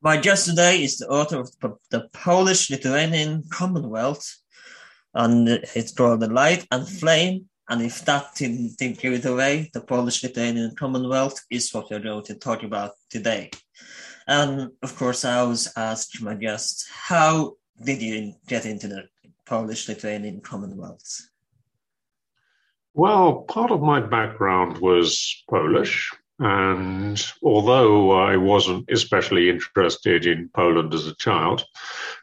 My guest today is the author of the- Polish-Lithuanian Commonwealth, and it's called The Light and Flame. And if that didn't, didn't give it away, the Polish-Lithuanian Commonwealth is what we're going to talk about today. And of course, I always ask my guests, how did you get into the Polish-Lithuanian Commonwealth? Well, part of my background was Polish. And although I wasn't especially interested in Poland as a child,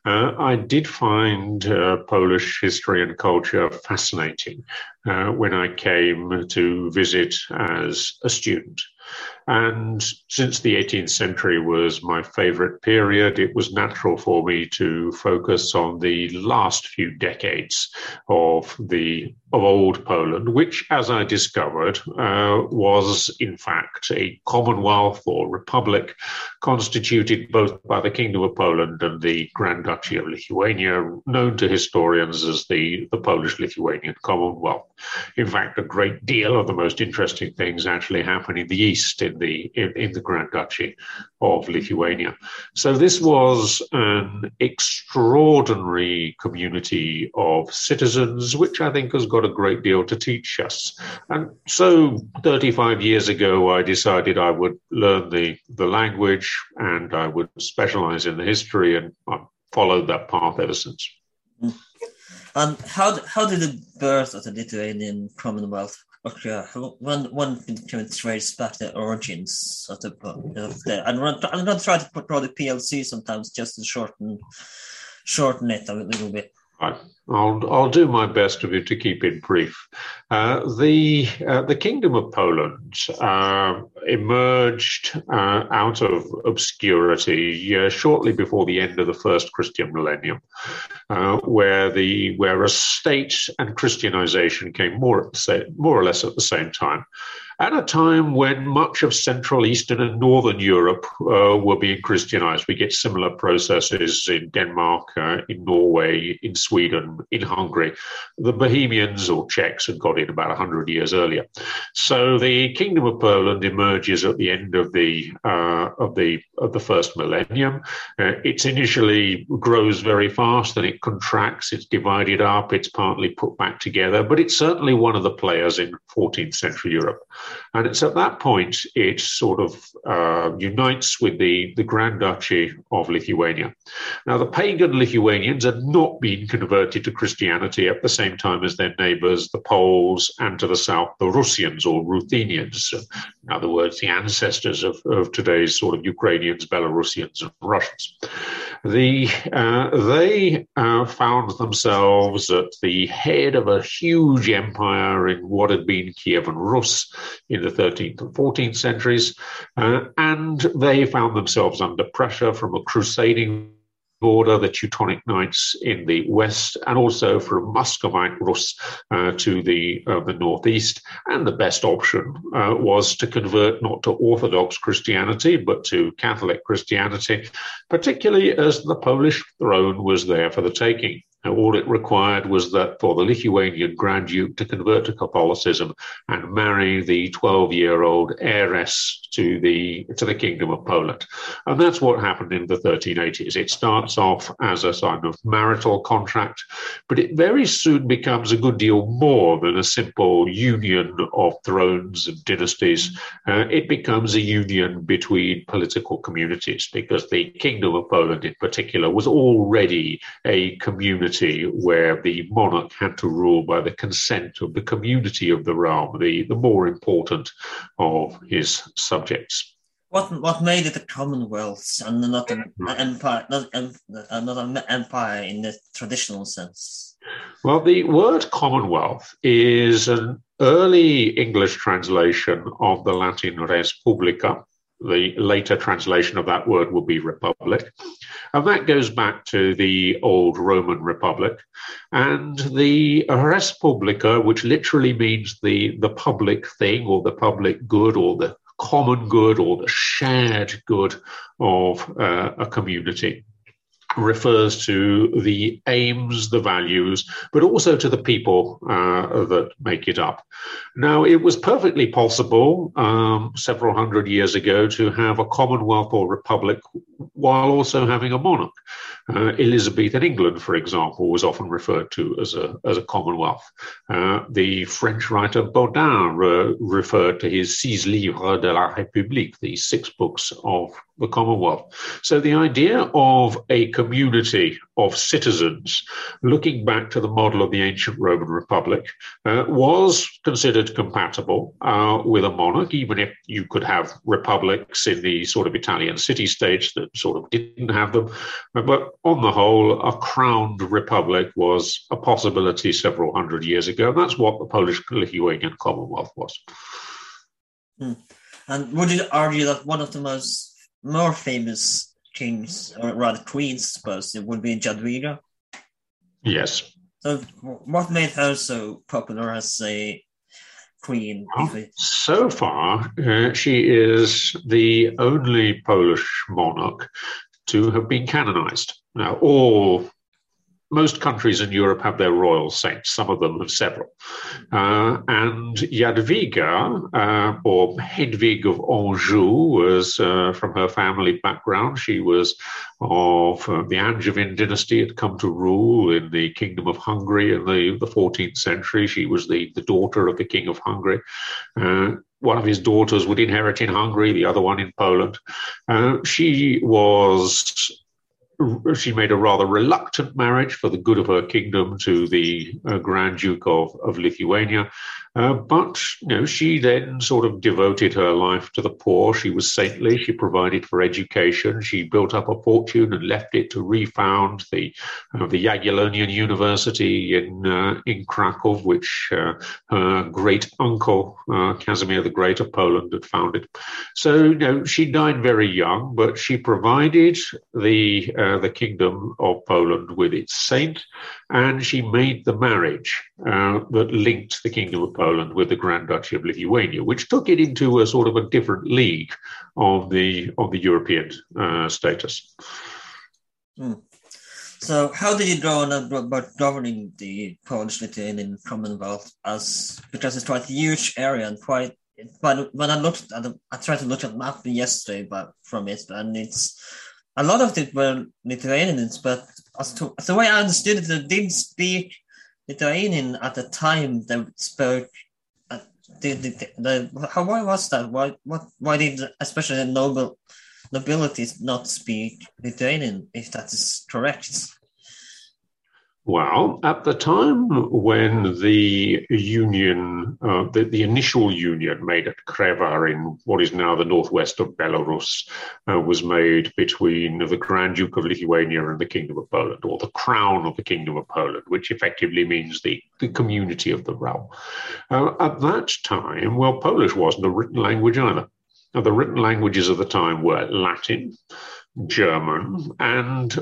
uh, I did find uh, Polish history and culture fascinating uh, when I came to visit as a student. And since the 18th century was my favorite period, it was natural for me to focus on the last few decades of the of old Poland, which, as I discovered, uh, was in fact a commonwealth or republic constituted both by the Kingdom of Poland and the Grand Duchy of Lithuania, known to historians as the, the Polish Lithuanian Commonwealth. In fact, a great deal of the most interesting things actually happen in the east, in the in, in the Grand Duchy of Lithuania. So this was an extraordinary community of citizens, which I think has got a great deal to teach us. And so 35 years ago, I decided I would learn the, the language and I would specialize in the history, and I've followed that path ever since. Mm. And how how did the birth of the Lithuanian Commonwealth occur? One one can trace back the origins of the of the. I'm not I'm not trying to put all the PLC sometimes just to shorten shorten it a little bit. Right. I'll I'll do my best of to to keep it brief. Uh, the uh, the Kingdom of Poland uh, emerged uh, out of obscurity uh, shortly before the end of the first Christian millennium, uh, where the where a state and Christianization came more more or less at the same time at a time when much of Central, Eastern, and Northern Europe uh, were being Christianized. We get similar processes in Denmark, uh, in Norway, in Sweden, in Hungary. The Bohemians or Czechs had got in about 100 years earlier. So the Kingdom of Poland emerges at the end of the uh, of the of the first millennium. Uh, it initially grows very fast, then it contracts. It's divided up. It's partly put back together, but it's certainly one of the players in 14th century Europe. And it's at that point it sort of uh, unites with the, the Grand Duchy of Lithuania. Now, the pagan Lithuanians had not been converted to Christianity at the same time as their neighbors, the Poles, and to the south, the Russians or Ruthenians. In other words, the ancestors of, of today's sort of Ukrainians, Belarusians, and Russians. The, uh, they uh, found themselves at the head of a huge empire in what had been Kievan Rus in the 13th and 14th centuries, uh, and they found themselves under pressure from a crusading order, the Teutonic Knights in the west, and also from Muscovite Rus uh, to the uh, the northeast. And the best option uh, was to convert not to Orthodox Christianity but to Catholic Christianity, particularly as the Polish throne was there for the taking. All it required was that for the Lithuanian Grand Duke to convert to Catholicism and marry the 12 year old heiress to the, to the Kingdom of Poland. And that's what happened in the 1380s. It starts off as a sort of marital contract, but it very soon becomes a good deal more than a simple union of thrones and dynasties. Uh, it becomes a union between political communities because the Kingdom of Poland in particular was already a community community where the monarch had to rule by the consent of the community of the realm, the, the more important of his subjects. What what made it a commonwealth and not an hmm. empire, not, uh, not an empire in the traditional sense? Well, the word commonwealth is an early English translation of the Latin res publica, the later translation of that word would be republic. And that goes back to the old Roman Republic. And the res publica, which literally means the, the public thing or the public good or the common good or the shared good of uh, a community refers to the aims, the values, but also to the people uh, that make it up. Now, it was perfectly possible um, several hundred years ago to have a commonwealth or republic while also having a monarch. Uh, Elizabethan England, for example, was often referred to as a, as a commonwealth. Uh, the French writer Bodin re- referred to his Six Livres de la République, the six books of the Commonwealth. So the idea of a community of citizens looking back to the model of the ancient Roman Republic uh, was considered compatible uh, with a monarch, even if you could have republics in the sort of Italian city states that sort of didn't have them. But on the whole, a crowned republic was a possibility several hundred years ago. And that's what the Polish Lithuanian Commonwealth was. Hmm. And would you argue that one of the most more famous kings, or rather queens, suppose, it would be Jadwiga. Yes. So, what made her so popular as a queen? Well, so far, uh, she is the only Polish monarch to have been canonized. Now, all most countries in Europe have their royal saints. Some of them have several. Uh, and Jadwiga, uh, or Hedwig of Anjou, was uh, from her family background. She was of uh, the Angevin dynasty, had come to rule in the Kingdom of Hungary in the, the 14th century. She was the, the daughter of the King of Hungary uh, one of his daughters would inherit in Hungary, the other one in Poland. Uh, she was she made a rather reluctant marriage for the good of her kingdom to the uh, Grand Duke of, of Lithuania. Uh, but you know, she then sort of devoted her life to the poor. She was saintly. She provided for education. She built up a fortune and left it to refound the uh, the Jagiellonian University in uh, in Krakow, which uh, her great uncle uh, Casimir the Great of Poland had founded. So you know, she died very young, but she provided the the kingdom of Poland with its saint, and she made the marriage that linked the kingdom of Poland Poland with the Grand Duchy of Lithuania, which took it into a sort of a different league of the of the European uh, status. Hmm. So, how did you go on about governing the Polish Lithuanian Commonwealth? As because it's quite a huge area and quite. But when I looked at the, I tried to look at map yesterday, but from it, and it's a lot of it were Lithuanians. But as to the way I understood it, they didn't speak Lithuanian at the time they spoke. Uh, the, the, the, how why was that? Why what why did especially the noble nobilities not speak Lithuanian? If that is correct. Well, at the time when the union, uh, the, the, initial union made at Kreva in what is now the northwest of Belarus, uh, was made between the Grand Duke of Lithuania and the Kingdom of Poland, or the Crown of the Kingdom of Poland, which effectively means the, the community of the realm. Uh, at that time, well, Polish wasn't a written language either. Now, the written languages of the time were Latin, German and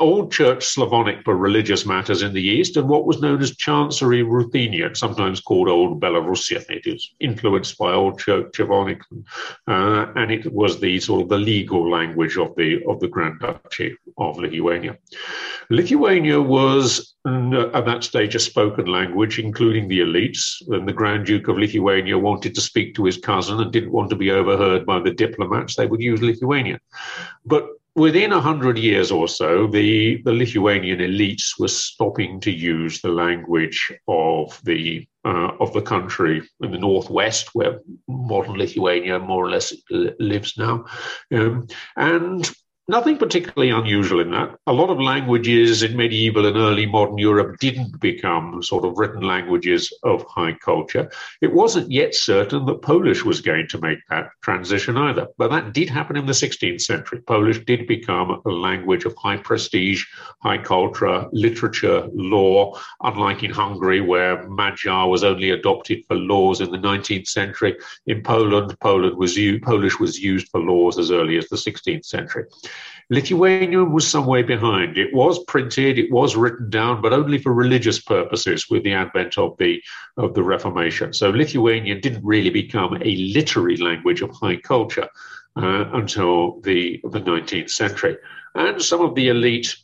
Old Church Slavonic for religious matters in the East, and what was known as Chancery Ruthenian, sometimes called Old Belarusian. It is influenced by Old Church Slavonic, uh, and it was the sort of the legal language of the of the Grand Duchy of Lithuania. Lithuania was at that stage a spoken language, including the elites. When the Grand Duke of Lithuania wanted to speak to his cousin and didn't want to be overheard by the diplomats, they would use Lithuanian. But within a hundred years or so, the, the Lithuanian elites were stopping to use the language of the uh, of the country in the northwest, where modern Lithuania more or less lives now, um, and nothing particularly unusual in that. A lot of languages in medieval and early modern Europe didn't become sort of written languages of high culture. It wasn't yet certain that Polish was going to make that transition either. But that did happen in the 16th century. Polish did become a language of high prestige, high culture, literature, law, unlike in Hungary, where Magyar was only adopted for laws in the 19th century. In Poland, Poland was Polish was used for laws as early as the 16th century. Lithuanian was some way behind. It was printed, it was written down, but only for religious purposes with the advent of the of the Reformation. So Lithuanian didn't really become a literary language of high culture uh, until the the 19th century. And some of the elite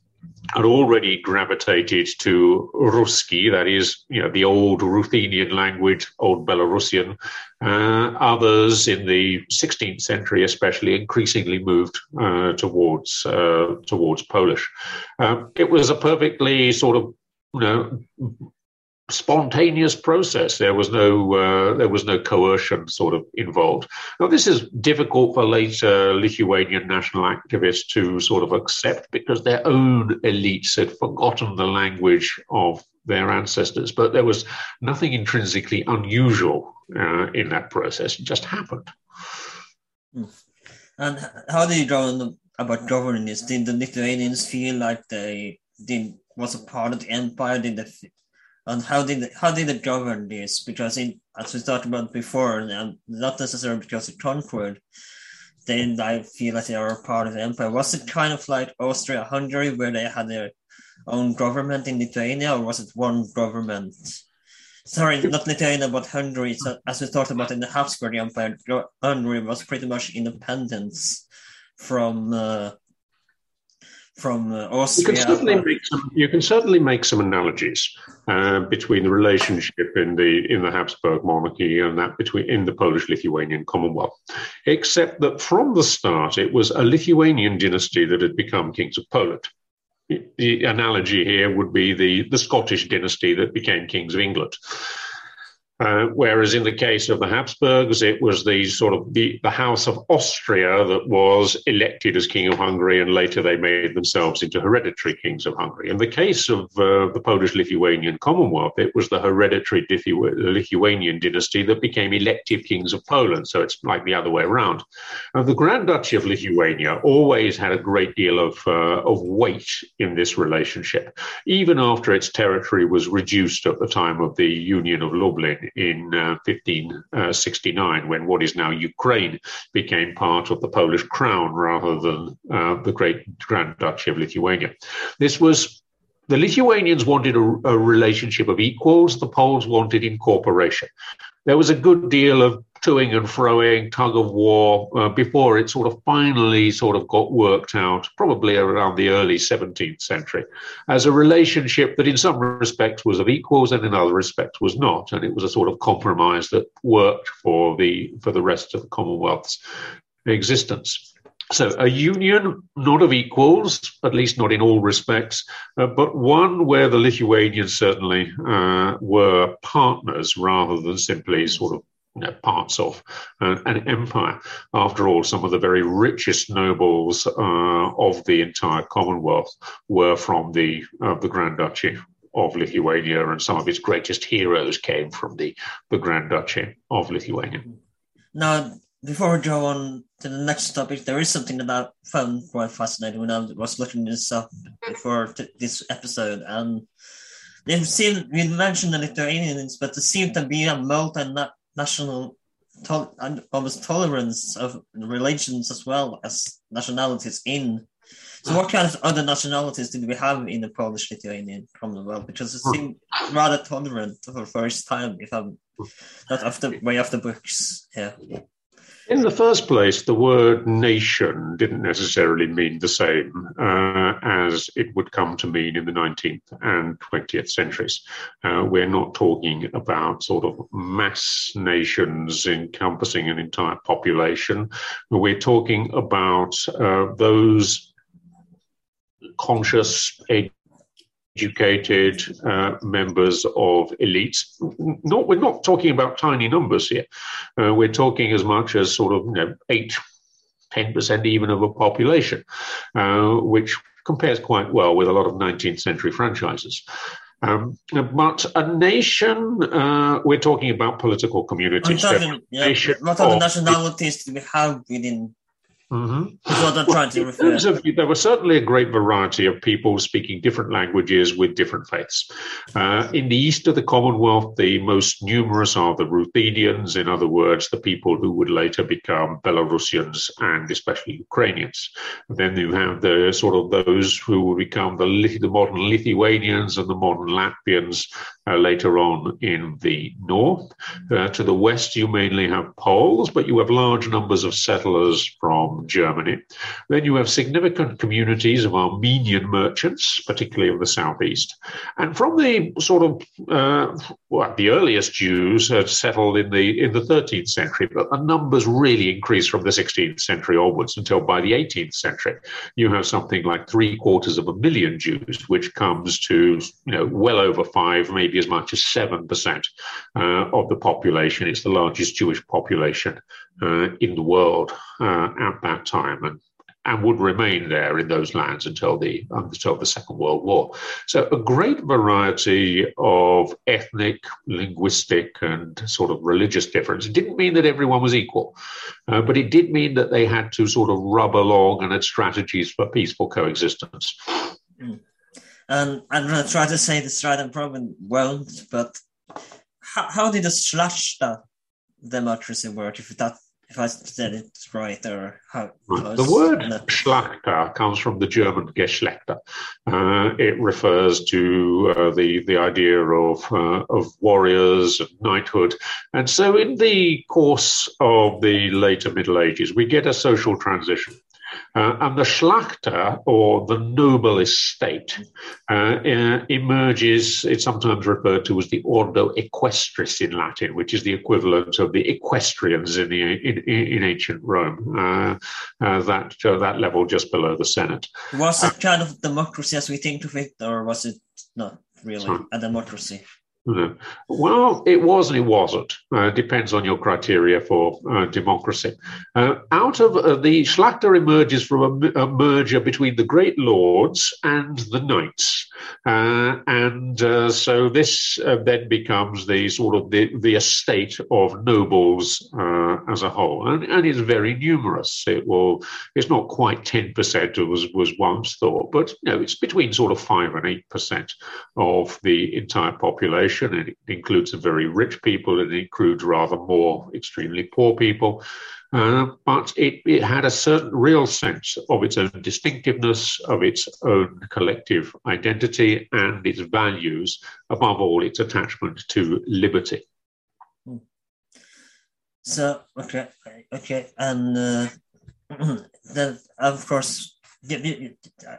had already gravitated to Ruski, that is, you know, the old Ruthenian language, old Belarusian. Uh, others in the 16th century, especially, increasingly moved uh, towards uh, towards Polish. Um, it was a perfectly sort of you know spontaneous process. There was no uh, there was no coercion sort of involved. Now this is difficult for later Lithuanian national activists to sort of accept because their own elites had forgotten the language of their ancestors. But there was nothing intrinsically unusual uh, in that process. It just happened. Hmm. And how do you draw about governance? Did the Lithuanians feel like they did was a part of the empire? Did they and how did how did it govern this? Because in, as we talked about before, and not necessarily because it conquered, then I feel like they are part of the empire. Was it kind of like Austria-Hungary, where they had their own government in Lithuania, or was it one government? Sorry, not Lithuania, but Hungary. So, as we talked about in the Habsburg Empire, Hungary was pretty much independence from uh, from uh, Austria. You can certainly make some. You can certainly make some analogies uh, between the relationship in the in the Habsburg monarchy and that between in the Polish-Lithuanian Commonwealth, except that from the start it was a Lithuanian dynasty that had become kings of Poland. The analogy here would be the the Scottish dynasty that became kings of England. Uh, whereas in the case of the Habsburgs, it was the sort of the, the House of Austria that was elected as King of Hungary, and later they made themselves into hereditary kings of Hungary. In the case of uh, the Polish-Lithuanian Commonwealth, it was the hereditary Lithuanian dynasty that became elective kings of Poland. So it's like the other way around. the Grand Duchy of Lithuania always had a great deal of uh, of weight in this relationship, even after its territory was reduced at the time of the Union of Lublin in 1569 uh, when what is now Ukraine became part of the Polish crown rather than uh, the Great Grand Duchy of Lithuania. This was the Lithuanians wanted a, a, relationship of equals, the Poles wanted incorporation. There was a good deal of toing and froing, tug of war, uh, before it sort of finally sort of got worked out, probably around the early 17th century, as a relationship that in some respects was of equals and in other respects was not. And it was a sort of compromise that worked for the for the rest of the Commonwealth's existence. So, a union not of equals, at least not in all respects, uh, but one where the Lithuanians certainly uh, were partners rather than simply sort of you know, parts of uh, an empire. After all, some of the very richest nobles uh, of the entire Commonwealth were from the uh, the Grand Duchy of Lithuania, and some of its greatest heroes came from the the Grand Duchy of Lithuania. Now, before we go on to the next topic, there is something that I found quite fascinating when I was looking this up before t- this episode, and. They've seen, we mentioned the Lithuanians, but there seemed to be a multi national to- tolerance of religions as well as nationalities in. So, what kind of other nationalities did we have in the Polish Lithuanian Commonwealth? Because it seemed rather tolerant for the first time, if I'm not off the way off the books here. In the first place, the word nation didn't necessarily mean the same uh, as it would come to mean in the 19th and 20th centuries. Uh, we're not talking about sort of mass nations encompassing an entire population. We're talking about uh, those conscious, educated uh, members of elites. Not, we're not talking about tiny numbers here. Uh, we're talking as much as sort of you know, eight, 10% even of a population, uh, which compares quite well with a lot of 19th century franchises. Um, but a nation, uh, we're talking about political communities. Talking, yeah, what are the nationalities we have within Mm-hmm. what I'm trying to refer. Of, there was certainly a great variety of people speaking different languages with different faiths. Uh, in the east of the Commonwealth, the most numerous are the Ruthenians, in other words, the people who would later become Belarusians and especially Ukrainians. then you have the sort of those who will become the, the modern Lithuanians and the modern Latvians uh, later on in the north. Uh, to the west, you mainly have Poles, but you have large numbers of settlers from Germany. Then you have significant communities of Armenian merchants, particularly of the southeast. And from the sort of uh, well, the earliest Jews had settled in the in the 13th century, but the numbers really increased from the 16th century onwards until by the 18th century, you have something like three quarters of a million Jews, which comes to you know well over five, maybe as much as seven percent uh, of the population. It's the largest Jewish population uh, in the world uh, at that time, and and would remain there in those lands until the until the Second World War. So a great variety of ethnic, linguistic, and sort of religious difference. It didn't mean that everyone was equal, uh, but it did mean that they had to sort of rub along and had strategies for peaceful coexistence. Mm. And I'm going to try to say this right and probably won't, but how, how did the Slashta democracy work? If that if I said it right or how right. The word szlachta comes from the German Geschlechter. Uh, it refers to uh, the the idea of uh, of warriors and knighthood, and so in the course of the later Middle Ages, we get a social transition. Uh, and the szlachta, or the noble estate, uh, uh, emerges, it's sometimes referred to as the Ordo Equestris in Latin, which is the equivalent of the equestrians in, the, in, in ancient Rome, uh, uh, that, uh, that level just below the Senate. Was it kind of democracy as we think of it, or was it not really sorry. a democracy? No. Well, it was and it wasn't. Uh, depends on your criteria for uh, democracy. Uh, out of uh, the szlachta emerges from a, a, merger between the great lords and the knights, uh, and uh, so this then becomes the sort of the, the estate of nobles as a whole, and, and it's very numerous. It will. It's not quite ten percent as was was once thought, but you know, it's between sort of five and eight percent of the entire population population. It includes very rich people and it includes rather more extremely poor people. Uh, but it, it had a certain real sense of its own distinctiveness, of its own collective identity, and its values, above all, its attachment to liberty. So, okay, okay, and uh, then, of course,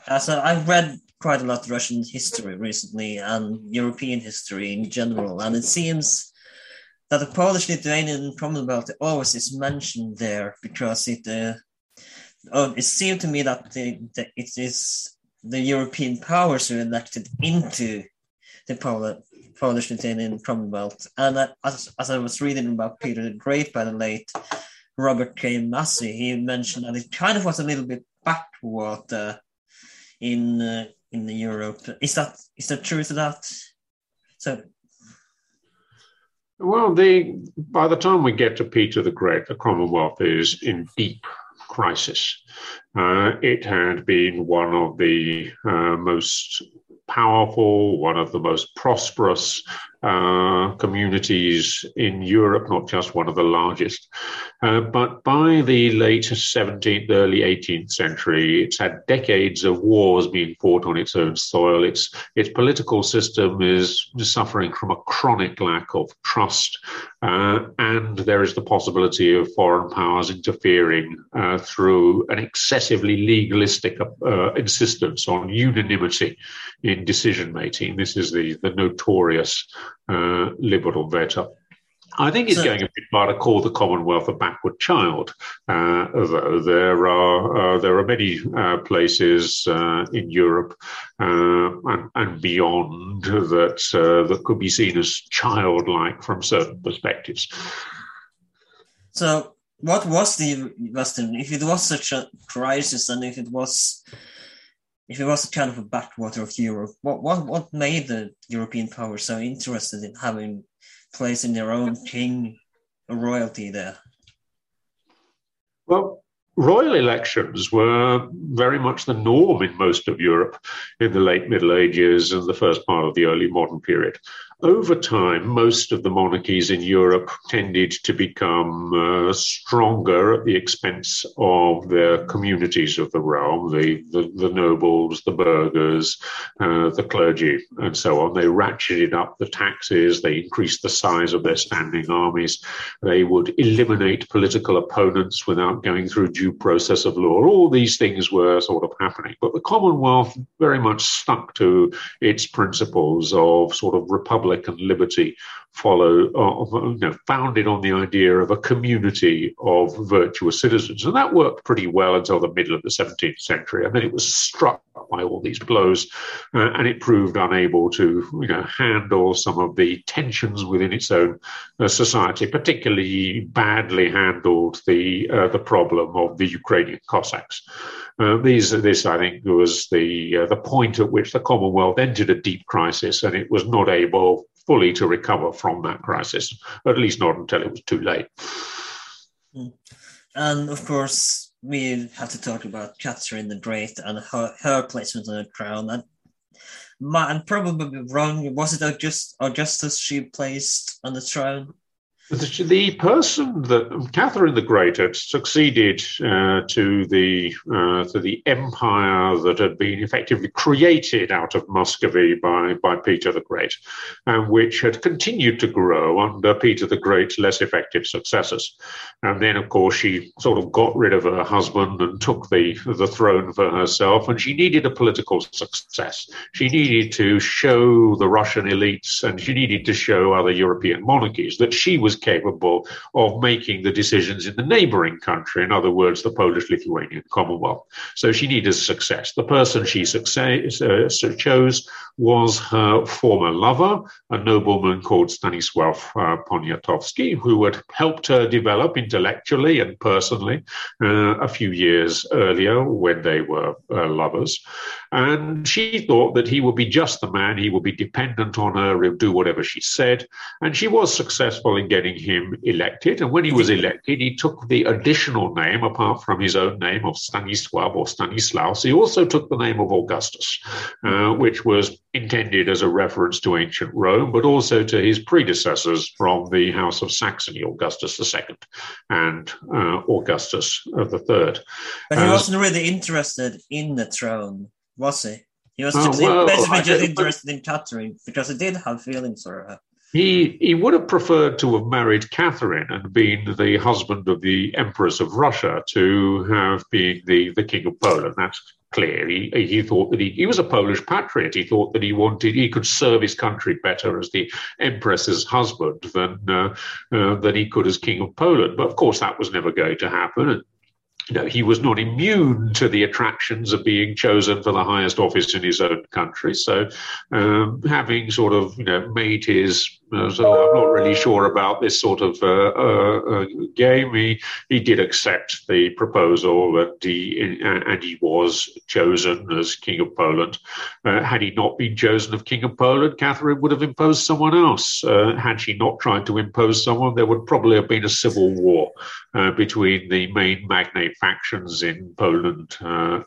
as I've read quite a lot of Russian history recently and European history in general, and it seems that the Polish Lithuanian Commonwealth always is mentioned there because it uh, oh, it seemed to me that the, it is the European powers who elected into the Pol- Polish Lithuanian Commonwealth. And as, as I was reading about Peter the Great by the late Robert K. Massie, he mentioned that it kind of was a little bit backward uh, in uh, in Europe. Is that is that true to that? So. Well, the by the time we get to Peter the Great, the Commonwealth is in deep crisis. Uh, it had been one of the uh, most powerful, one of the most prosperous uh, communities in Europe, not just one of the largest. Uh, but by the late 17th, early 18th century, it's had decades of wars being fought on its own soil. Its, its political system is suffering from a chronic lack of trust, uh, and there is the possibility of foreign powers interfering uh, through an excessively legalistic uh, insistence on unanimity in decision making. This is the, the notorious uh, liberum veto. I think it's so, going a bit far to call the Commonwealth a backward child. Uh, though there are uh, there are many uh, places uh, in Europe uh, and, and, beyond that uh, that could be seen as childlike from certain perspectives. So what was the Western? If it was such a crisis, and if it was, if it was kind of a backwater of Europe, what what what made the European powers so interested in having placing their own king royalty there? Well, royal elections were very much the norm in most of Europe in the late Middle Ages and the first part of the early modern period over time, most of the monarchies in Europe tended to become uh, stronger at the expense of their communities of the realm, the, the, the nobles, the burghers, uh, the clergy, and so on. They ratcheted up the taxes, they increased the size of their standing armies, they would eliminate political opponents without going through due process of law. All these things were sort of happening. But the Commonwealth very much stuck to its principles of sort of republic republic and liberty follow, uh, you know, founded on the idea of a community of virtuous citizens. And that worked pretty well until the middle of the 17th century. And then it was struck by all these blows uh, and it proved unable to, you know, handle some of the tensions within its own uh, society, particularly badly handled the, uh, the problem of the Ukrainian Cossacks. Uh, these, this, I think, was the uh, the point at which the Commonwealth entered a deep crisis, and it was not able fully to recover from that crisis, at least not until it was too late. Hmm. And of course, we have to talk about Catherine the Great and her, her placement on the crown. And I'm probably wrong. Was it August, Augustus she placed on the throne? The person that Catherine the Great had succeeded uh, to the uh, to the empire that had been effectively created out of Muscovy by by Peter the Great, and which had continued to grow under Peter the Great's less effective successors. And then, of course, she sort of got rid of her husband and took the the throne for herself. And she needed a political success. She needed to show the Russian elites, and she needed to show other European monarchies that she was capable of making the decisions in the neighboring country, in other words, the Polish Lithuanian Commonwealth. So she needed success. The person she success, uh, chose was her former lover, a nobleman called Stanisław uh, Poniatowski, who had helped her develop intellectually and personally uh, a few years earlier when they were uh, lovers. And she thought that he would be just the man, he would be dependent on her, he'll do whatever she said. And she was successful in getting him elected. And when he was elected, he took the additional name, apart from his own name of Stanisław or Stanislaus, he also took the name of Augustus, uh, which was intended as a reference to ancient Rome, but also to his predecessors from the House of Saxony, Augustus II and uh, Augustus III. But he uh, wasn't really interested in the throne, was he? He was oh, well, basically just interested in Catherine because he did have feelings for her. He, he would have preferred to have married Catherine and been the husband of the Empress of Russia to have been the, the King of Poland. That's clear. He, he thought that he, he was a Polish patriot. He thought that he wanted he could serve his country better as the Empress's husband than uh, uh, than he could as King of Poland. But of course, that was never going to happen. And you know, he was not immune to the attractions of being chosen for the highest office in his own country. So, um, having sort of, you know, made his uh, so I'm not really sure about this sort of uh, uh, uh game. He he did accept the proposal, and he and he was chosen as king of Poland. Uh, had he not been chosen as king of Poland, Catherine would have imposed someone else. Uh, had she not tried to impose someone, there would probably have been a civil war between the main magnate factions in Poland,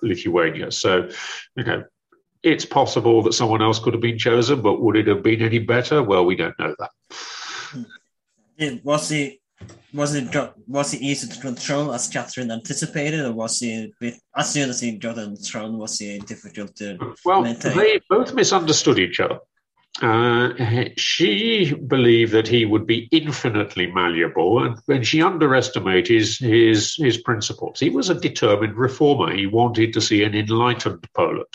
Lithuania. So, you know, it's possible that someone else could have been chosen, but would it have been any better? Well, we don't know that. Was it was it was it easy to control as Catherine anticipated, or was it as soon as he got on the throne, was it difficult to well, maintain? they both misunderstood each other. Uh, she believed that he would be infinitely malleable, and, and she underestimated his, his, his principles. He was a determined reformer. He wanted to see an enlightened Poland,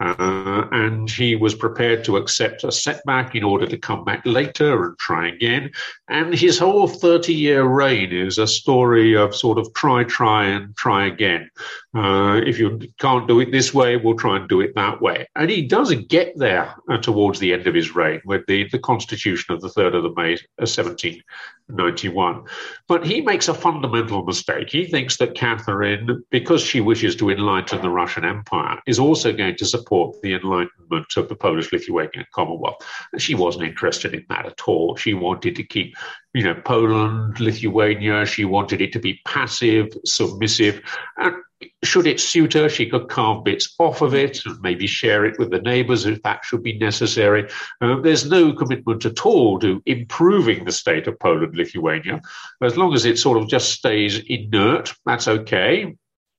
uh, and he was prepared to accept a setback in order to come back later and try again. And his whole 30 year reign is a story of sort of try, try, and try again. Uh, if you can't do it this way, we'll try and do it that way. And he does get there uh, towards the end of his reign with the, the constitution of the 3rd of the May 1791. Uh, but he makes a fundamental mistake. He thinks that Catherine, because she wishes to enlighten the Russian Empire, is also going to support the enlightenment of the Polish Lithuanian Commonwealth. She wasn't interested in that at all. She wanted to keep you know, Poland, Lithuania. She wanted it to be passive, submissive, and should it suit her, she could carve bits off of it and maybe share it with the neighbors if that should be necessary. Uh, there's no commitment at all to improving the state of Poland, Lithuania. As long as it sort of just stays inert, that's okay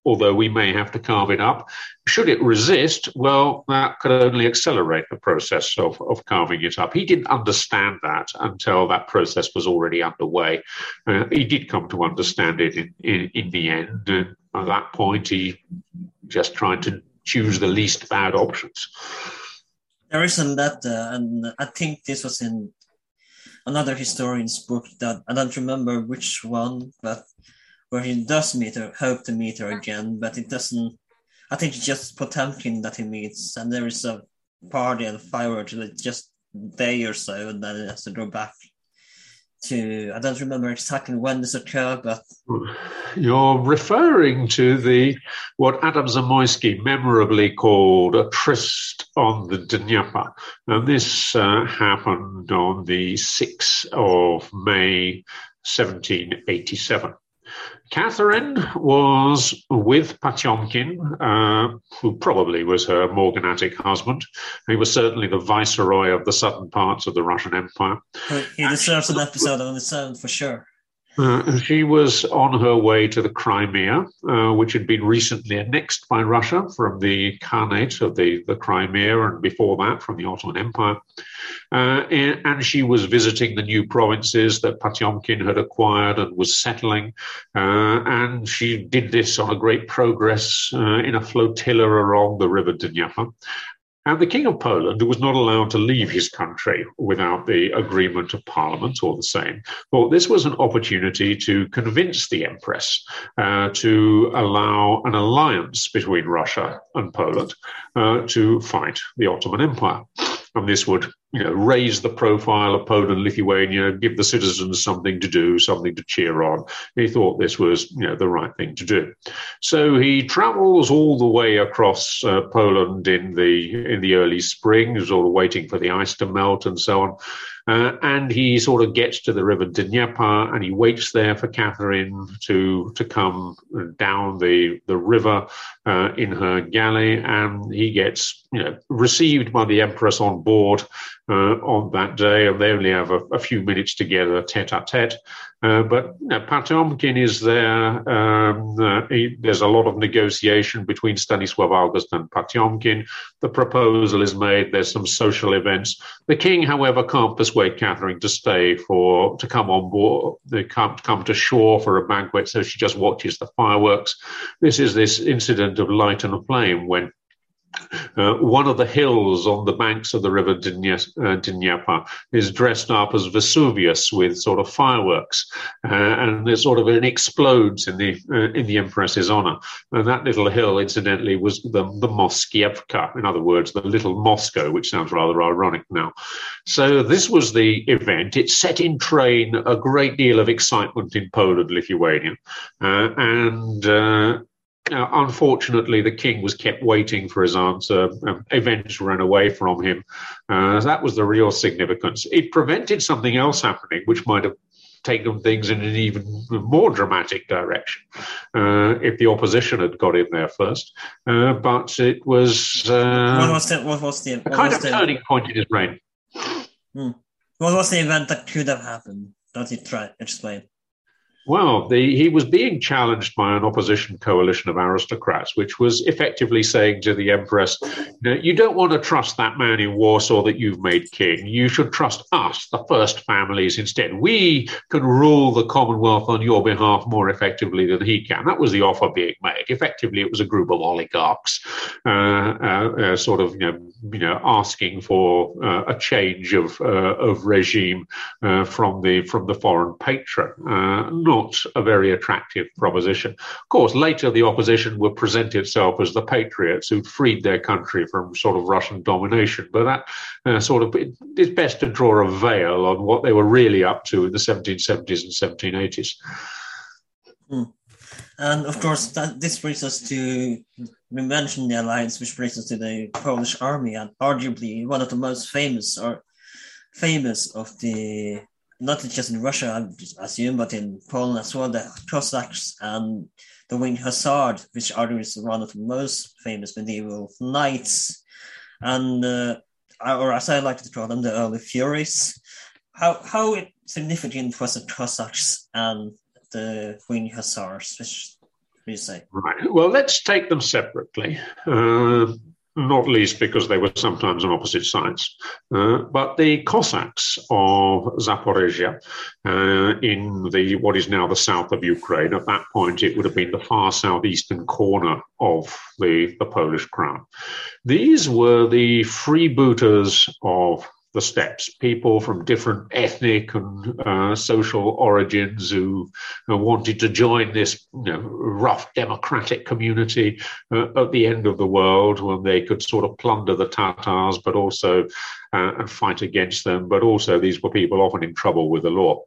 although we may have to carve it up. Should it resist, well, that could only accelerate the process of, of carving it up. He didn't understand that until that process was already underway. Uh, he did come to understand it in, in, in the end. And at that point, he just tried to choose the least bad options. There isn't that, uh, and I think this was in another historian's book that I don't remember which one, but where he does meet her, hope to meet her again, but it doesn't. I think it's just Potemkin that he meets, and there is a party and fireworks just day or so, and then he has to go back to. I don't remember exactly when this occurred, but you're referring to the what Adam Zamoyski memorably called a tryst on the Dnieper, and this uh, happened on the sixth of May, 1787. Catherine was with Potemkin, uh, who probably was her morganatic husband. He was certainly the viceroy of the southern parts of the Russian Empire. He deserves an episode on its own for sure. Uh, she was on her way to the Crimea, uh, which had been recently annexed by Russia from the Khanate of the, the Crimea, and before that from the Ottoman Empire. Uh, and she was visiting the new provinces that Potemkin had acquired and was settling. Uh, and she did this on a great progress uh, in a flotilla along the river Dnieper. And the King of Poland, was not allowed to leave his country without the agreement of Parliament or the same, thought this was an opportunity to convince the Empress uh, to allow an alliance between Russia and Poland uh, to fight the Ottoman Empire. And this would you know raise the profile of Poland, Lithuania, give the citizens something to do, something to cheer on. He thought this was you know the right thing to do. So he travels all the way across uh, Poland in the in the early spring, sort waiting for the ice to melt and so on. Uh, and he sort of gets to the river Dnieper and he waits there for Catherine to to come down the the river uh, in her galley, and he gets you know received by the empress on board uh, on that day, and they only have a, a few minutes together, tete a tete. But you know, Potemkin is there. Um, uh, he, there's a lot of negotiation between Stanislav August and Potemkin. The proposal is made. There's some social events. The king, however, can't persuade Catherine to stay for to come on board. They can't come to shore for a banquet, so she just watches the fireworks. This is this incident of light and flame when uh, one of the hills on the banks of the river Dnieper uh, is dressed up as Vesuvius with sort of fireworks, uh, and it sort of it explodes in the uh, in the empress's honor. And that little hill, incidentally, was the the Moskievka, in other words, the little Moscow, which sounds rather ironic now. So this was the event. It set in train a great deal of excitement in Poland, Lithuania, uh, and uh, unfortunately, the king was kept waiting for his answer. Um, events ran away from him. Uh, that was the real significance. It prevented something else happening, which might have taken things in an even more dramatic direction uh, if the opposition had got in there first. Uh, but it was, uh, what was the, what was the, what kind of the, turning point in his reign. Hmm. What was the event that could have happened? Does it try explain? Well, the, he was being challenged by an opposition coalition of aristocrats, which was effectively saying to the empress, "You don't want to trust that man in Warsaw that you've made king. You should trust us, the first families, instead. We can rule the Commonwealth on your behalf more effectively than he can." That was the offer being made. Effectively, it was a group of oligarchs, uh, uh, uh, sort of, you know, you know, asking for uh, a change of uh, of regime uh, from the from the foreign patron not a very attractive proposition. Of course, later the opposition would present itself as the patriots who freed their country from sort of Russian domination. But that uh, sort of it's best to draw a veil on what they were really up to in the 1770s and 1780s. Hmm. And of course, that, this brings us to we mentioned the alliance, which brings us to the Polish army, and arguably one of the most famous or famous of the not just in Russia, I assume, but in Poland as well, the Cossacks and the Winged Hussars, which arguably one of the most famous medieval knights, and uh, or as I like to call them, the early Furies. How how significant was the Cossacks and the Winged Hussars? Which you say? Right. Well, let's take them separately. Uh, not least because they were sometimes on opposite sides. Uh, but the Cossacks of Zaporizhia uh, in the what is now the south of Ukraine, at that point it would have been the far southeastern corner of the, the Polish crown. These were the freebooters of the steppes, people from different ethnic and uh, social origins who uh, wanted to join this you know, rough democratic community uh, at the end of the world when they could sort of plunder the Tatars, but also uh, and fight against them. But also, these were people often in trouble with the law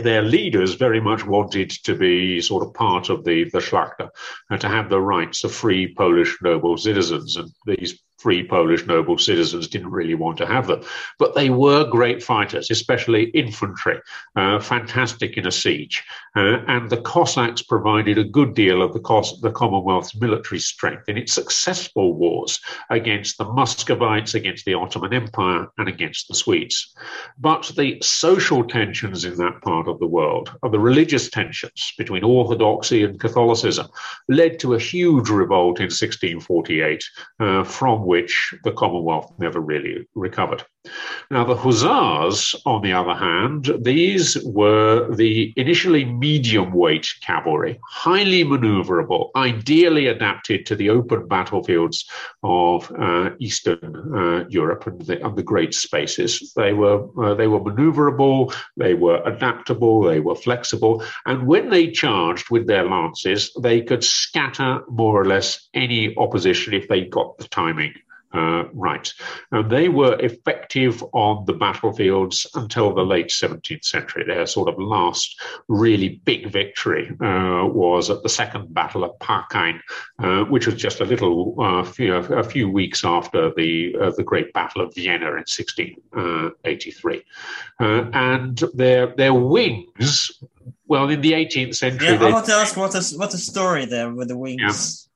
their leaders very much wanted to be sort of part of the, the Szlachta and to have the rights of free Polish noble citizens. And these free Polish noble citizens didn't really want to have them. But they were great fighters, especially infantry, uh, fantastic in a siege. Uh, and the Cossacks provided a good deal of the, Cos- the Commonwealth's military strength in its successful wars against the Muscovites, against the Ottoman Empire, and against the Swedes. But the social tensions in that part of the world, or the religious tensions between Orthodoxy and Catholicism, led to a huge revolt in 1648 uh, from which the Commonwealth never really recovered. Now, the Hussars, on the other hand, these were the initially medium weight cavalry, highly maneuverable, ideally adapted to the open battlefields of uh, Eastern uh, Europe and the, and the, great spaces. They were, uh, they were maneuverable, they were adaptable, they were flexible, and when they charged with their lances, they could scatter more or less any opposition if they got the timing uh, right. And they were effective on the battlefields until the late 17th century. Their sort of last really big victory uh, was at the Second Battle of Parkany, uh, which was just a little uh, few, a few weeks after the uh, the Great Battle of Vienna in 1683. Uh, and their their wings well, in the 18th century. Yeah, I want to ask what is what the story there with the wings. Yeah.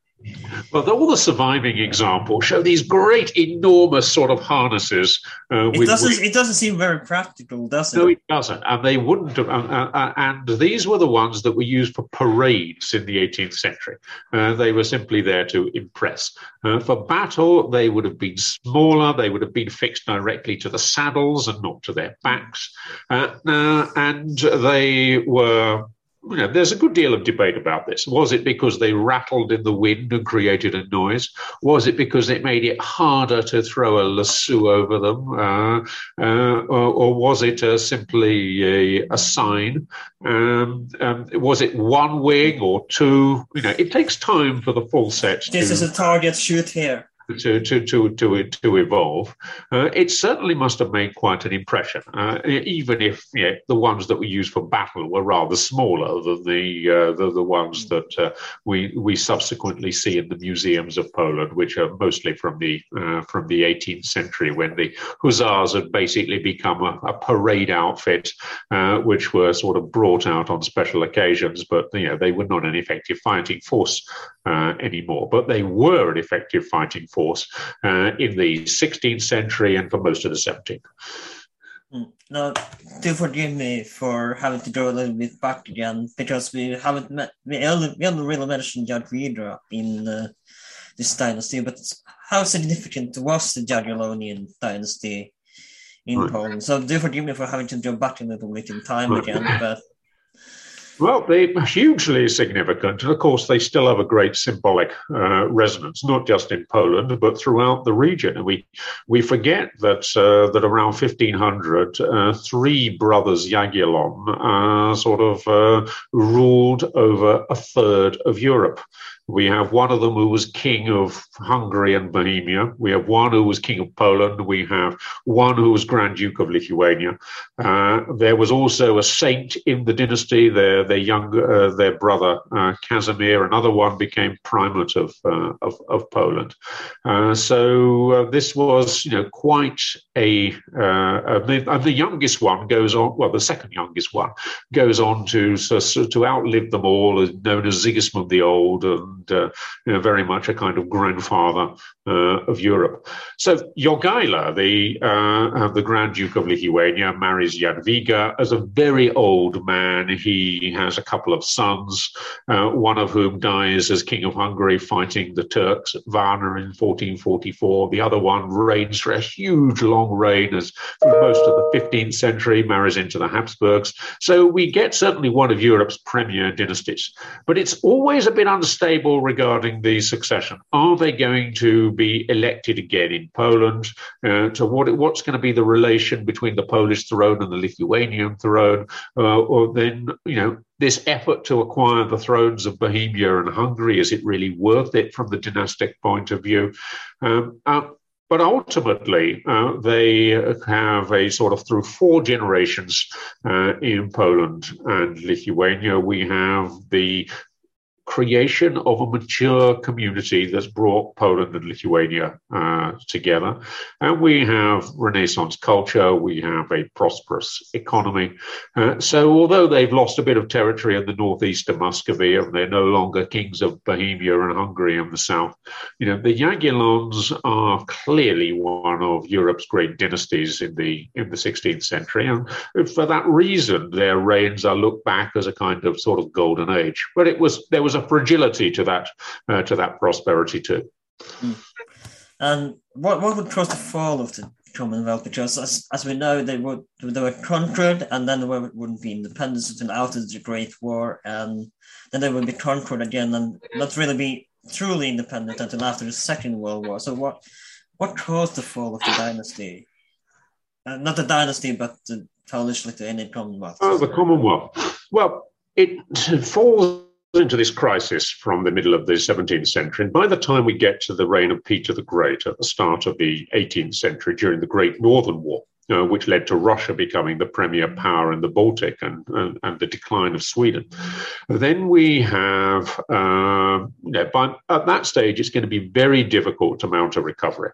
Well, all the surviving examples show these great, enormous sort of harnesses. Uh, it doesn't. It doesn't seem very practical, does it? No, it doesn't. And they wouldn't. Have, uh, uh, uh and these were the ones that were used for parades in the 18th century. Uh, they were simply there to impress. Uh, for battle, they would have been smaller. They would have been fixed directly to the saddles and not to their backs. and they were you know, there's a good deal of debate about this. Was it because they rattled in the wind and created a noise? Was it because it made it harder to throw a lasso over them? Uh, uh, or, or, was it uh, simply a, a sign? Um, um, was it one wing or two? You know, it takes time for the full set. This to, is a target shoot here to to to to to evolve, uh, it certainly must have made quite an impression. Uh, even if the ones that we used for battle were rather smaller than the uh, the, the ones that uh, we we subsequently see in the museums of Poland, which are mostly from the uh, from the 18th century, when the hussars had basically become a, a parade outfit, uh, which were sort of brought out on special occasions, but you know they were not an effective fighting force anymore. But they were an effective fighting force uh, in the 16th century and for most of the 17th. Hmm. Now, do forgive me for having to go a little bit back again because we haven't met, we only, we only really mentioned Jadwiga in uh, this dynasty, but how significant was the Jagiellonian dynasty in right. Poland? So do forgive me for having to go back a little bit in time again, but Well, they're hugely significant. Of course, they still have a great symbolic uh, resonance, not just in Poland, but throughout the region. And we, we forget that, uh, that around 1500, uh, three brothers Jagiellon uh, sort of uh, ruled over a third of Europe. We have one of them who was king of Hungary and Bohemia. We have one who was king of Poland. We have one who was Grand Duke of Lithuania. Uh, there was also a saint in the dynasty. Their their young uh, their brother uh, Casimir. Another one became primate of uh, of, of, Poland. Uh, so this was you know quite a, and the youngest one goes on. Well, the second youngest one goes on to so, to outlive them all, known as Sigismund the Old. And, uh, you know, very much a kind of grandfather uh, of Europe. So Jogaila, the uh, the Grand Duke of Lithuania, marries Jadwiga as a very old man. He has a couple of sons, uh, one of whom dies as King of Hungary fighting the Turks at Varna in 1444. The other one reigns for a huge long reign as most of the 15th century, marries into the Habsburgs. So we get certainly one of Europe's premier dynasties. But it's always a bit unstable regarding the succession. Are they going to be elected again in Poland? Uh, to what what's going to be the relation between the Polish throne and the Lithuanian throne? Uh, or then you know this effort to acquire the thrones of Bohemia and Hungary is it really worth it from the dynastic point of view? Um, uh, but ultimately, uh, they have a sort of through four generations uh, in Poland and Lithuania, we have the creation of a mature community that's brought Poland and Lithuania uh, together. And we have Renaissance culture, we have a prosperous economy. Uh, so, although they've lost a bit of territory in the northeast of Muscovy and they're no longer kings of Bohemia and Hungary in the south, you know, the Jagiellons are clearly one of Europe's great dynasties in the in the 16th century. And for that reason, their reigns are looked back as a kind of sort of golden age. But it was there was a fragility to that uh, to that prosperity too. Mm. And what what would cause the fall of the Commonwealth? Because as, as we know, they would they were conquered, and then there wouldn't be independence until after the Great War, and then they would be conquered again, and not really be truly independent until after the Second World War. So what what caused the fall of the dynasty? Uh, not the dynasty, but the Polish Lithuanian Commonwealth. Oh, the Commonwealth. Well, it falls into this crisis from the middle of the 17th century. And by the time we get to the reign of Peter the Great at the start of the 18th century, during the Great Northern War, uh, which led to Russia becoming the premier power in the Baltic and, and, and the decline of Sweden. Then we have, uh, you know, at that stage, it's going to be very difficult to mount a recovery.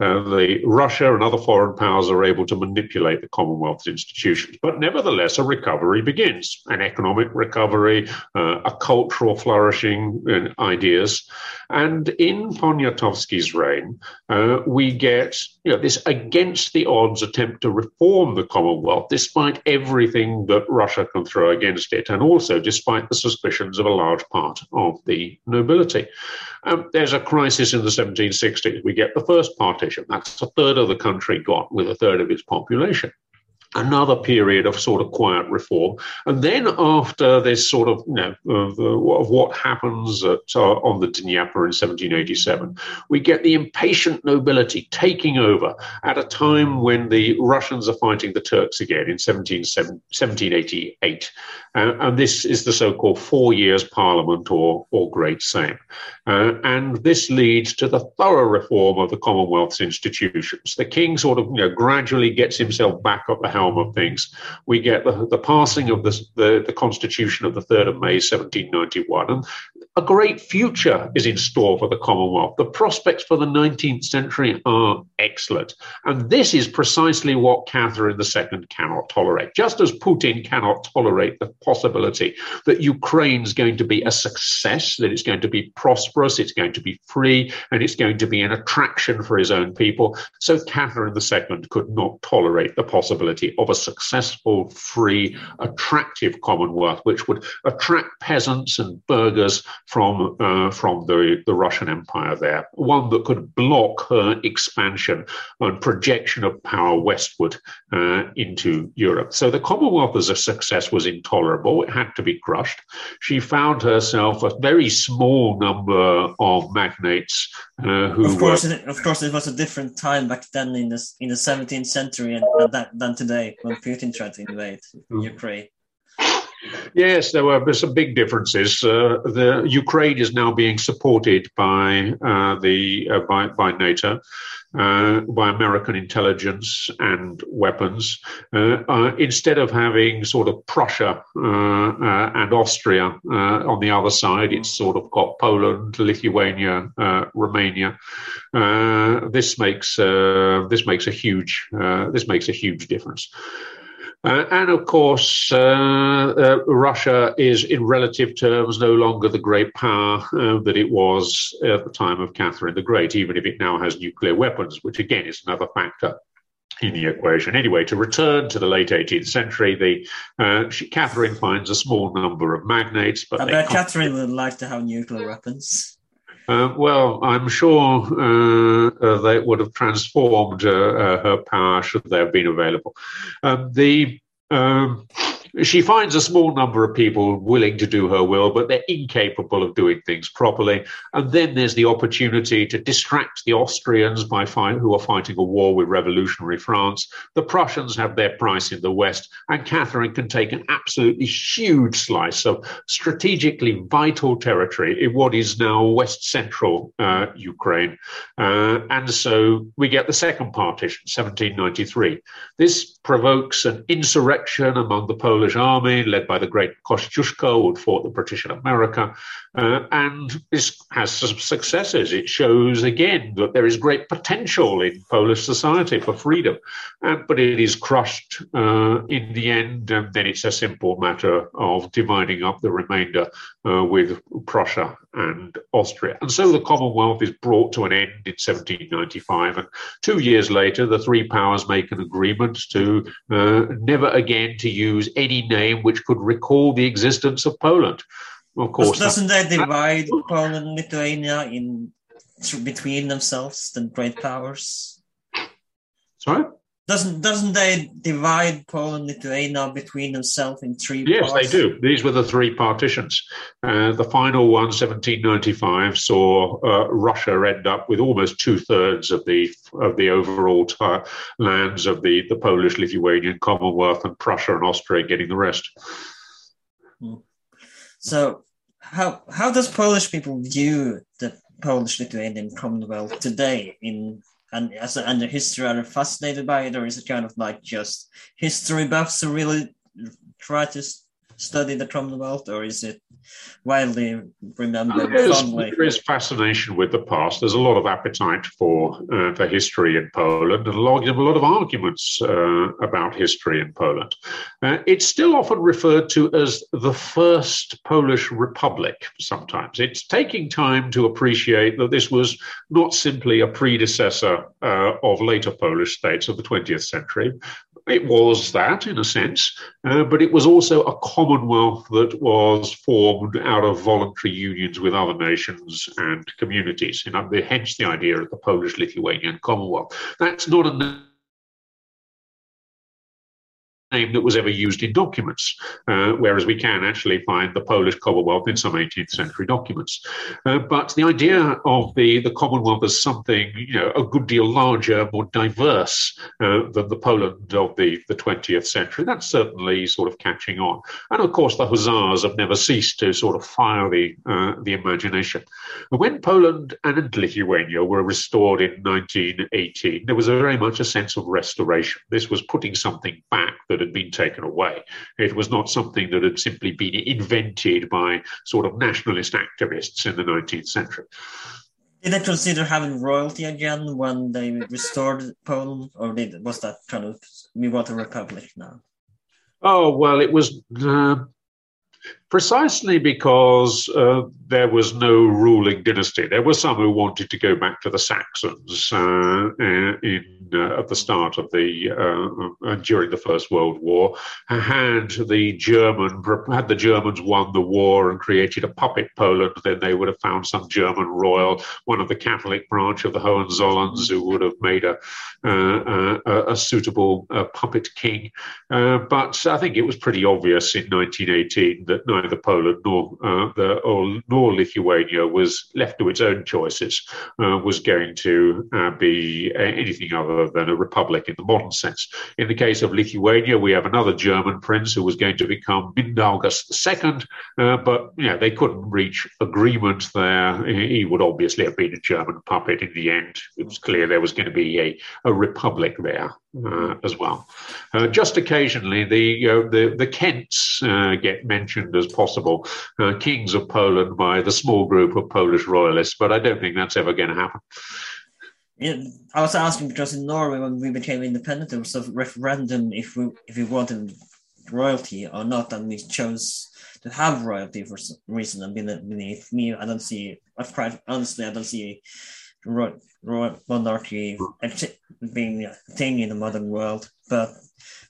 Uh, the Russia and other foreign powers are able to manipulate the Commonwealth's institutions. But nevertheless, a recovery begins an economic recovery, uh, a cultural flourishing in ideas. And in Poniatowski's reign, uh, we get you know, this against the odds attempt to reform the Commonwealth, despite everything that Russia can throw against it, and also despite the suspicions of a large part of the nobility. Um, there's a crisis in the 1760s. We get the first partition. That's a third of the country got with a third of its population another period of sort of quiet reform. And then after this sort of, you know, of, of what happens at, uh, on the Dnieper in 1787, we get the impatient nobility taking over at a time when the Russians are fighting the Turks again in 17, 1788. Uh, and this is the so-called four years parliament or, or Great Sejm. Uh, and this leads to the thorough reform of the Commonwealth's institutions. The king sort of, you know, gradually gets himself back at the helm of things, we get the, the passing of the, the, the Constitution of the 3rd of May 1791. And a great future is in store for the Commonwealth. The prospects for the 19th century are excellent. And this is precisely what Catherine II cannot tolerate. Just as Putin cannot tolerate the possibility that Ukraine's going to be a success, that it's going to be prosperous, it's going to be free, and it's going to be an attraction for his own people, so Catherine II could not tolerate the possibility of a successful, free, attractive Commonwealth, which would attract peasants and burghers from uh, from the, the Russian Empire there, one that could block her expansion and projection of power westward uh, into Europe. So the Commonwealth as a success was intolerable. It had to be crushed. She found herself a very small number of magnates uh, who of course, were, it, of course, it was a different time back then in the in the 17th century and, and than today when Putin tried to invade mm. Ukraine. Yes, there were some big differences. Uh, the Ukraine is now being supported by uh, the uh, by by NATO, uh, by American intelligence and weapons. Uh, uh, instead of having sort of Prussia and Austria on the other side, it's sort of got Poland, Lithuania, Romania. this makes this makes a huge this makes a huge difference. Uh, and of course, uh, uh, Russia is, in relative terms, no longer the great power uh, that it was at the time of Catherine the Great, even if it now has nuclear weapons, which again is another factor in the equation. Anyway, to return to the late 18th century, the uh, she, Catherine finds a small number of magnates, but I bet Catherine would like to have nuclear weapons. Uh, well, I'm sure uh, uh, they would have transformed uh, uh, her power should they have been available. Um, the um, she finds a small number of people willing to do her will, but they're incapable of doing things properly. And then there's the opportunity to distract the Austrians by fight, who are fighting a war with revolutionary France. The Prussians have their price in the West, and Catherine can take an absolutely huge slice of strategically vital territory in what is now West Central uh, Ukraine. Uh, and so we get the second partition, 1793. This provokes an insurrection among the Polish Polish army, led by the great Kosciuszko, who fought the British in America. Uh, and this has some successes. It shows again that there is great potential in Polish society for freedom. Uh, but it is crushed uh, in the end, and then it's a simple matter of dividing up the remainder uh, with Prussia and Austria. And so the Commonwealth is brought to an end in 1795. And two years later, the three powers make an agreement to uh, never again to use any name which could recall the existence of Poland. Of course, doesn't that divide Poland and Lithuania in between themselves, the great powers? Sorry. Doesn't doesn't they divide Poland and Lithuania between themselves in three? Yes, parts? they do. These were the three partitions. Uh, the final one, 1795, saw uh, Russia end up with almost two thirds of the of the overall t- lands of the the Polish Lithuanian Commonwealth, and Prussia and Austria getting the rest. So, how how does Polish people view the Polish Lithuanian Commonwealth today in and as and the history? Are fascinated by it, or is it kind of like just history buffs who really try to study the Commonwealth, or is it widely remembered there is, there is fascination with the past. There's a lot of appetite for uh, for history in Poland, and a lot, a lot of arguments uh, about history in Poland. Uh, it's still often referred to as the first Polish Republic. Sometimes it's taking time to appreciate that this was not simply a predecessor uh, of later Polish states of the 20th century, it was that in a sense, uh, but it was also a commonwealth that was formed out of voluntary unions with other nations and communities. Know, hence the idea of the Polish Lithuanian Commonwealth. That's not a name that was ever used in documents, uh, whereas we can actually find the Polish Commonwealth in some 18th century documents. Uh, but the idea of the, the Commonwealth as something you know, a good deal larger, more diverse uh, than the Poland of the, the 20th century, that's certainly sort of catching on. And of course, the Hussars have never ceased to sort of fire the, uh, the imagination. When Poland and Lithuania were restored in 1918, there was very much a sense of restoration. This was putting something back that had been taken away. It was not something that had simply been invented by sort of nationalist activists in the 19th century. Did they consider having royalty again when they restored Poland, or did, was that kind of we want a republic now? Oh well, it was. Uh, Precisely because uh, there was no ruling dynasty. There were some who wanted to go back to the Saxons uh, in uh, at the start of the uh, uh, during the First World War. Had the German had the Germans won the war and created a puppet Poland, then they would have found some German royal, one of the Catholic branch of the Hohenzollerns, who would have made a uh, uh, a, a, suitable uh, puppet king. but I think it was pretty obvious in 1918 that neither Poland nor the or, nor Lithuania was left to its own choices, was going to be anything other than a republic in the modern sense. In the case of Lithuania, we have another German prince who was going to become Mindaugas II, uh, but know, they couldn't reach agreement there. He would obviously have been a German puppet in the end. It was clear there was going to be a, a republic there uh, as well. Uh, just occasionally, the the, the Kents uh, get mentioned as possible uh, kings of Poland by the small group of Polish royalists, but I don't think that's ever going to happen. Yeah, I was asking because in Norway when we became independent, there was a referendum if we if we wanted royalty or not, and we chose to have royalty for some reason. And beneath me, I don't see. I've tried honestly, I don't see royal, royal monarchy hmm. being a thing in the modern world, but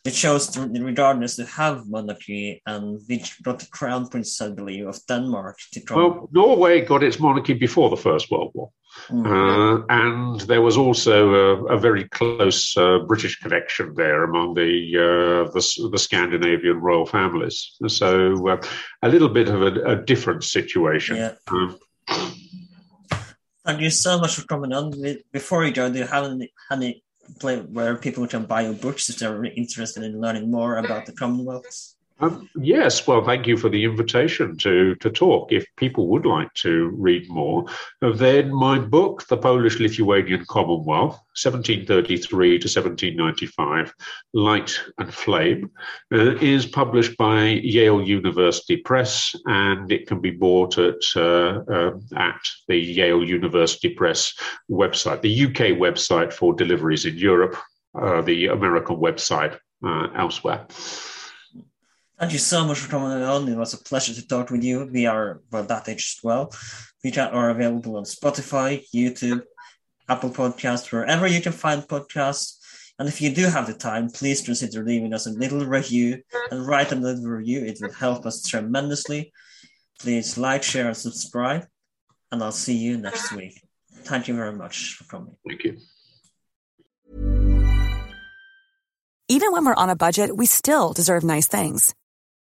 they chose to, regardless to have monarchy, and which brought the crown prince, I believe, of Denmark to. Well, Norway got its monarchy before the First World War. Mm-hmm. Uh, and there was also a, a very close uh, British connection there among the, uh, the, the Scandinavian royal families. So uh, a little bit of a, a different situation. Yeah. Um, Thank you so much for coming on. Before you go, do you have any, any play where people can buy your books if they're interested in learning more about the Commonwealth? Um, yes, well, thank you for the invitation to, to talk. If people would like to read more, then my book, The Polish Lithuanian Commonwealth, 1733 to 1795, Light and Flame, uh, is published by Yale University Press and it can be bought at, uh, uh, at the Yale University Press website, the UK website for deliveries in Europe, uh, the American website uh, elsewhere. Thank you so much for coming on. It was a pleasure to talk with you. We are well that age as well. We are available on Spotify, YouTube, Apple Podcasts, wherever you can find podcasts. And if you do have the time, please consider leaving us a little review and write a little review. It will help us tremendously. Please like, share, and subscribe. And I'll see you next week. Thank you very much for coming. Thank you. Even when we're on a budget, we still deserve nice things.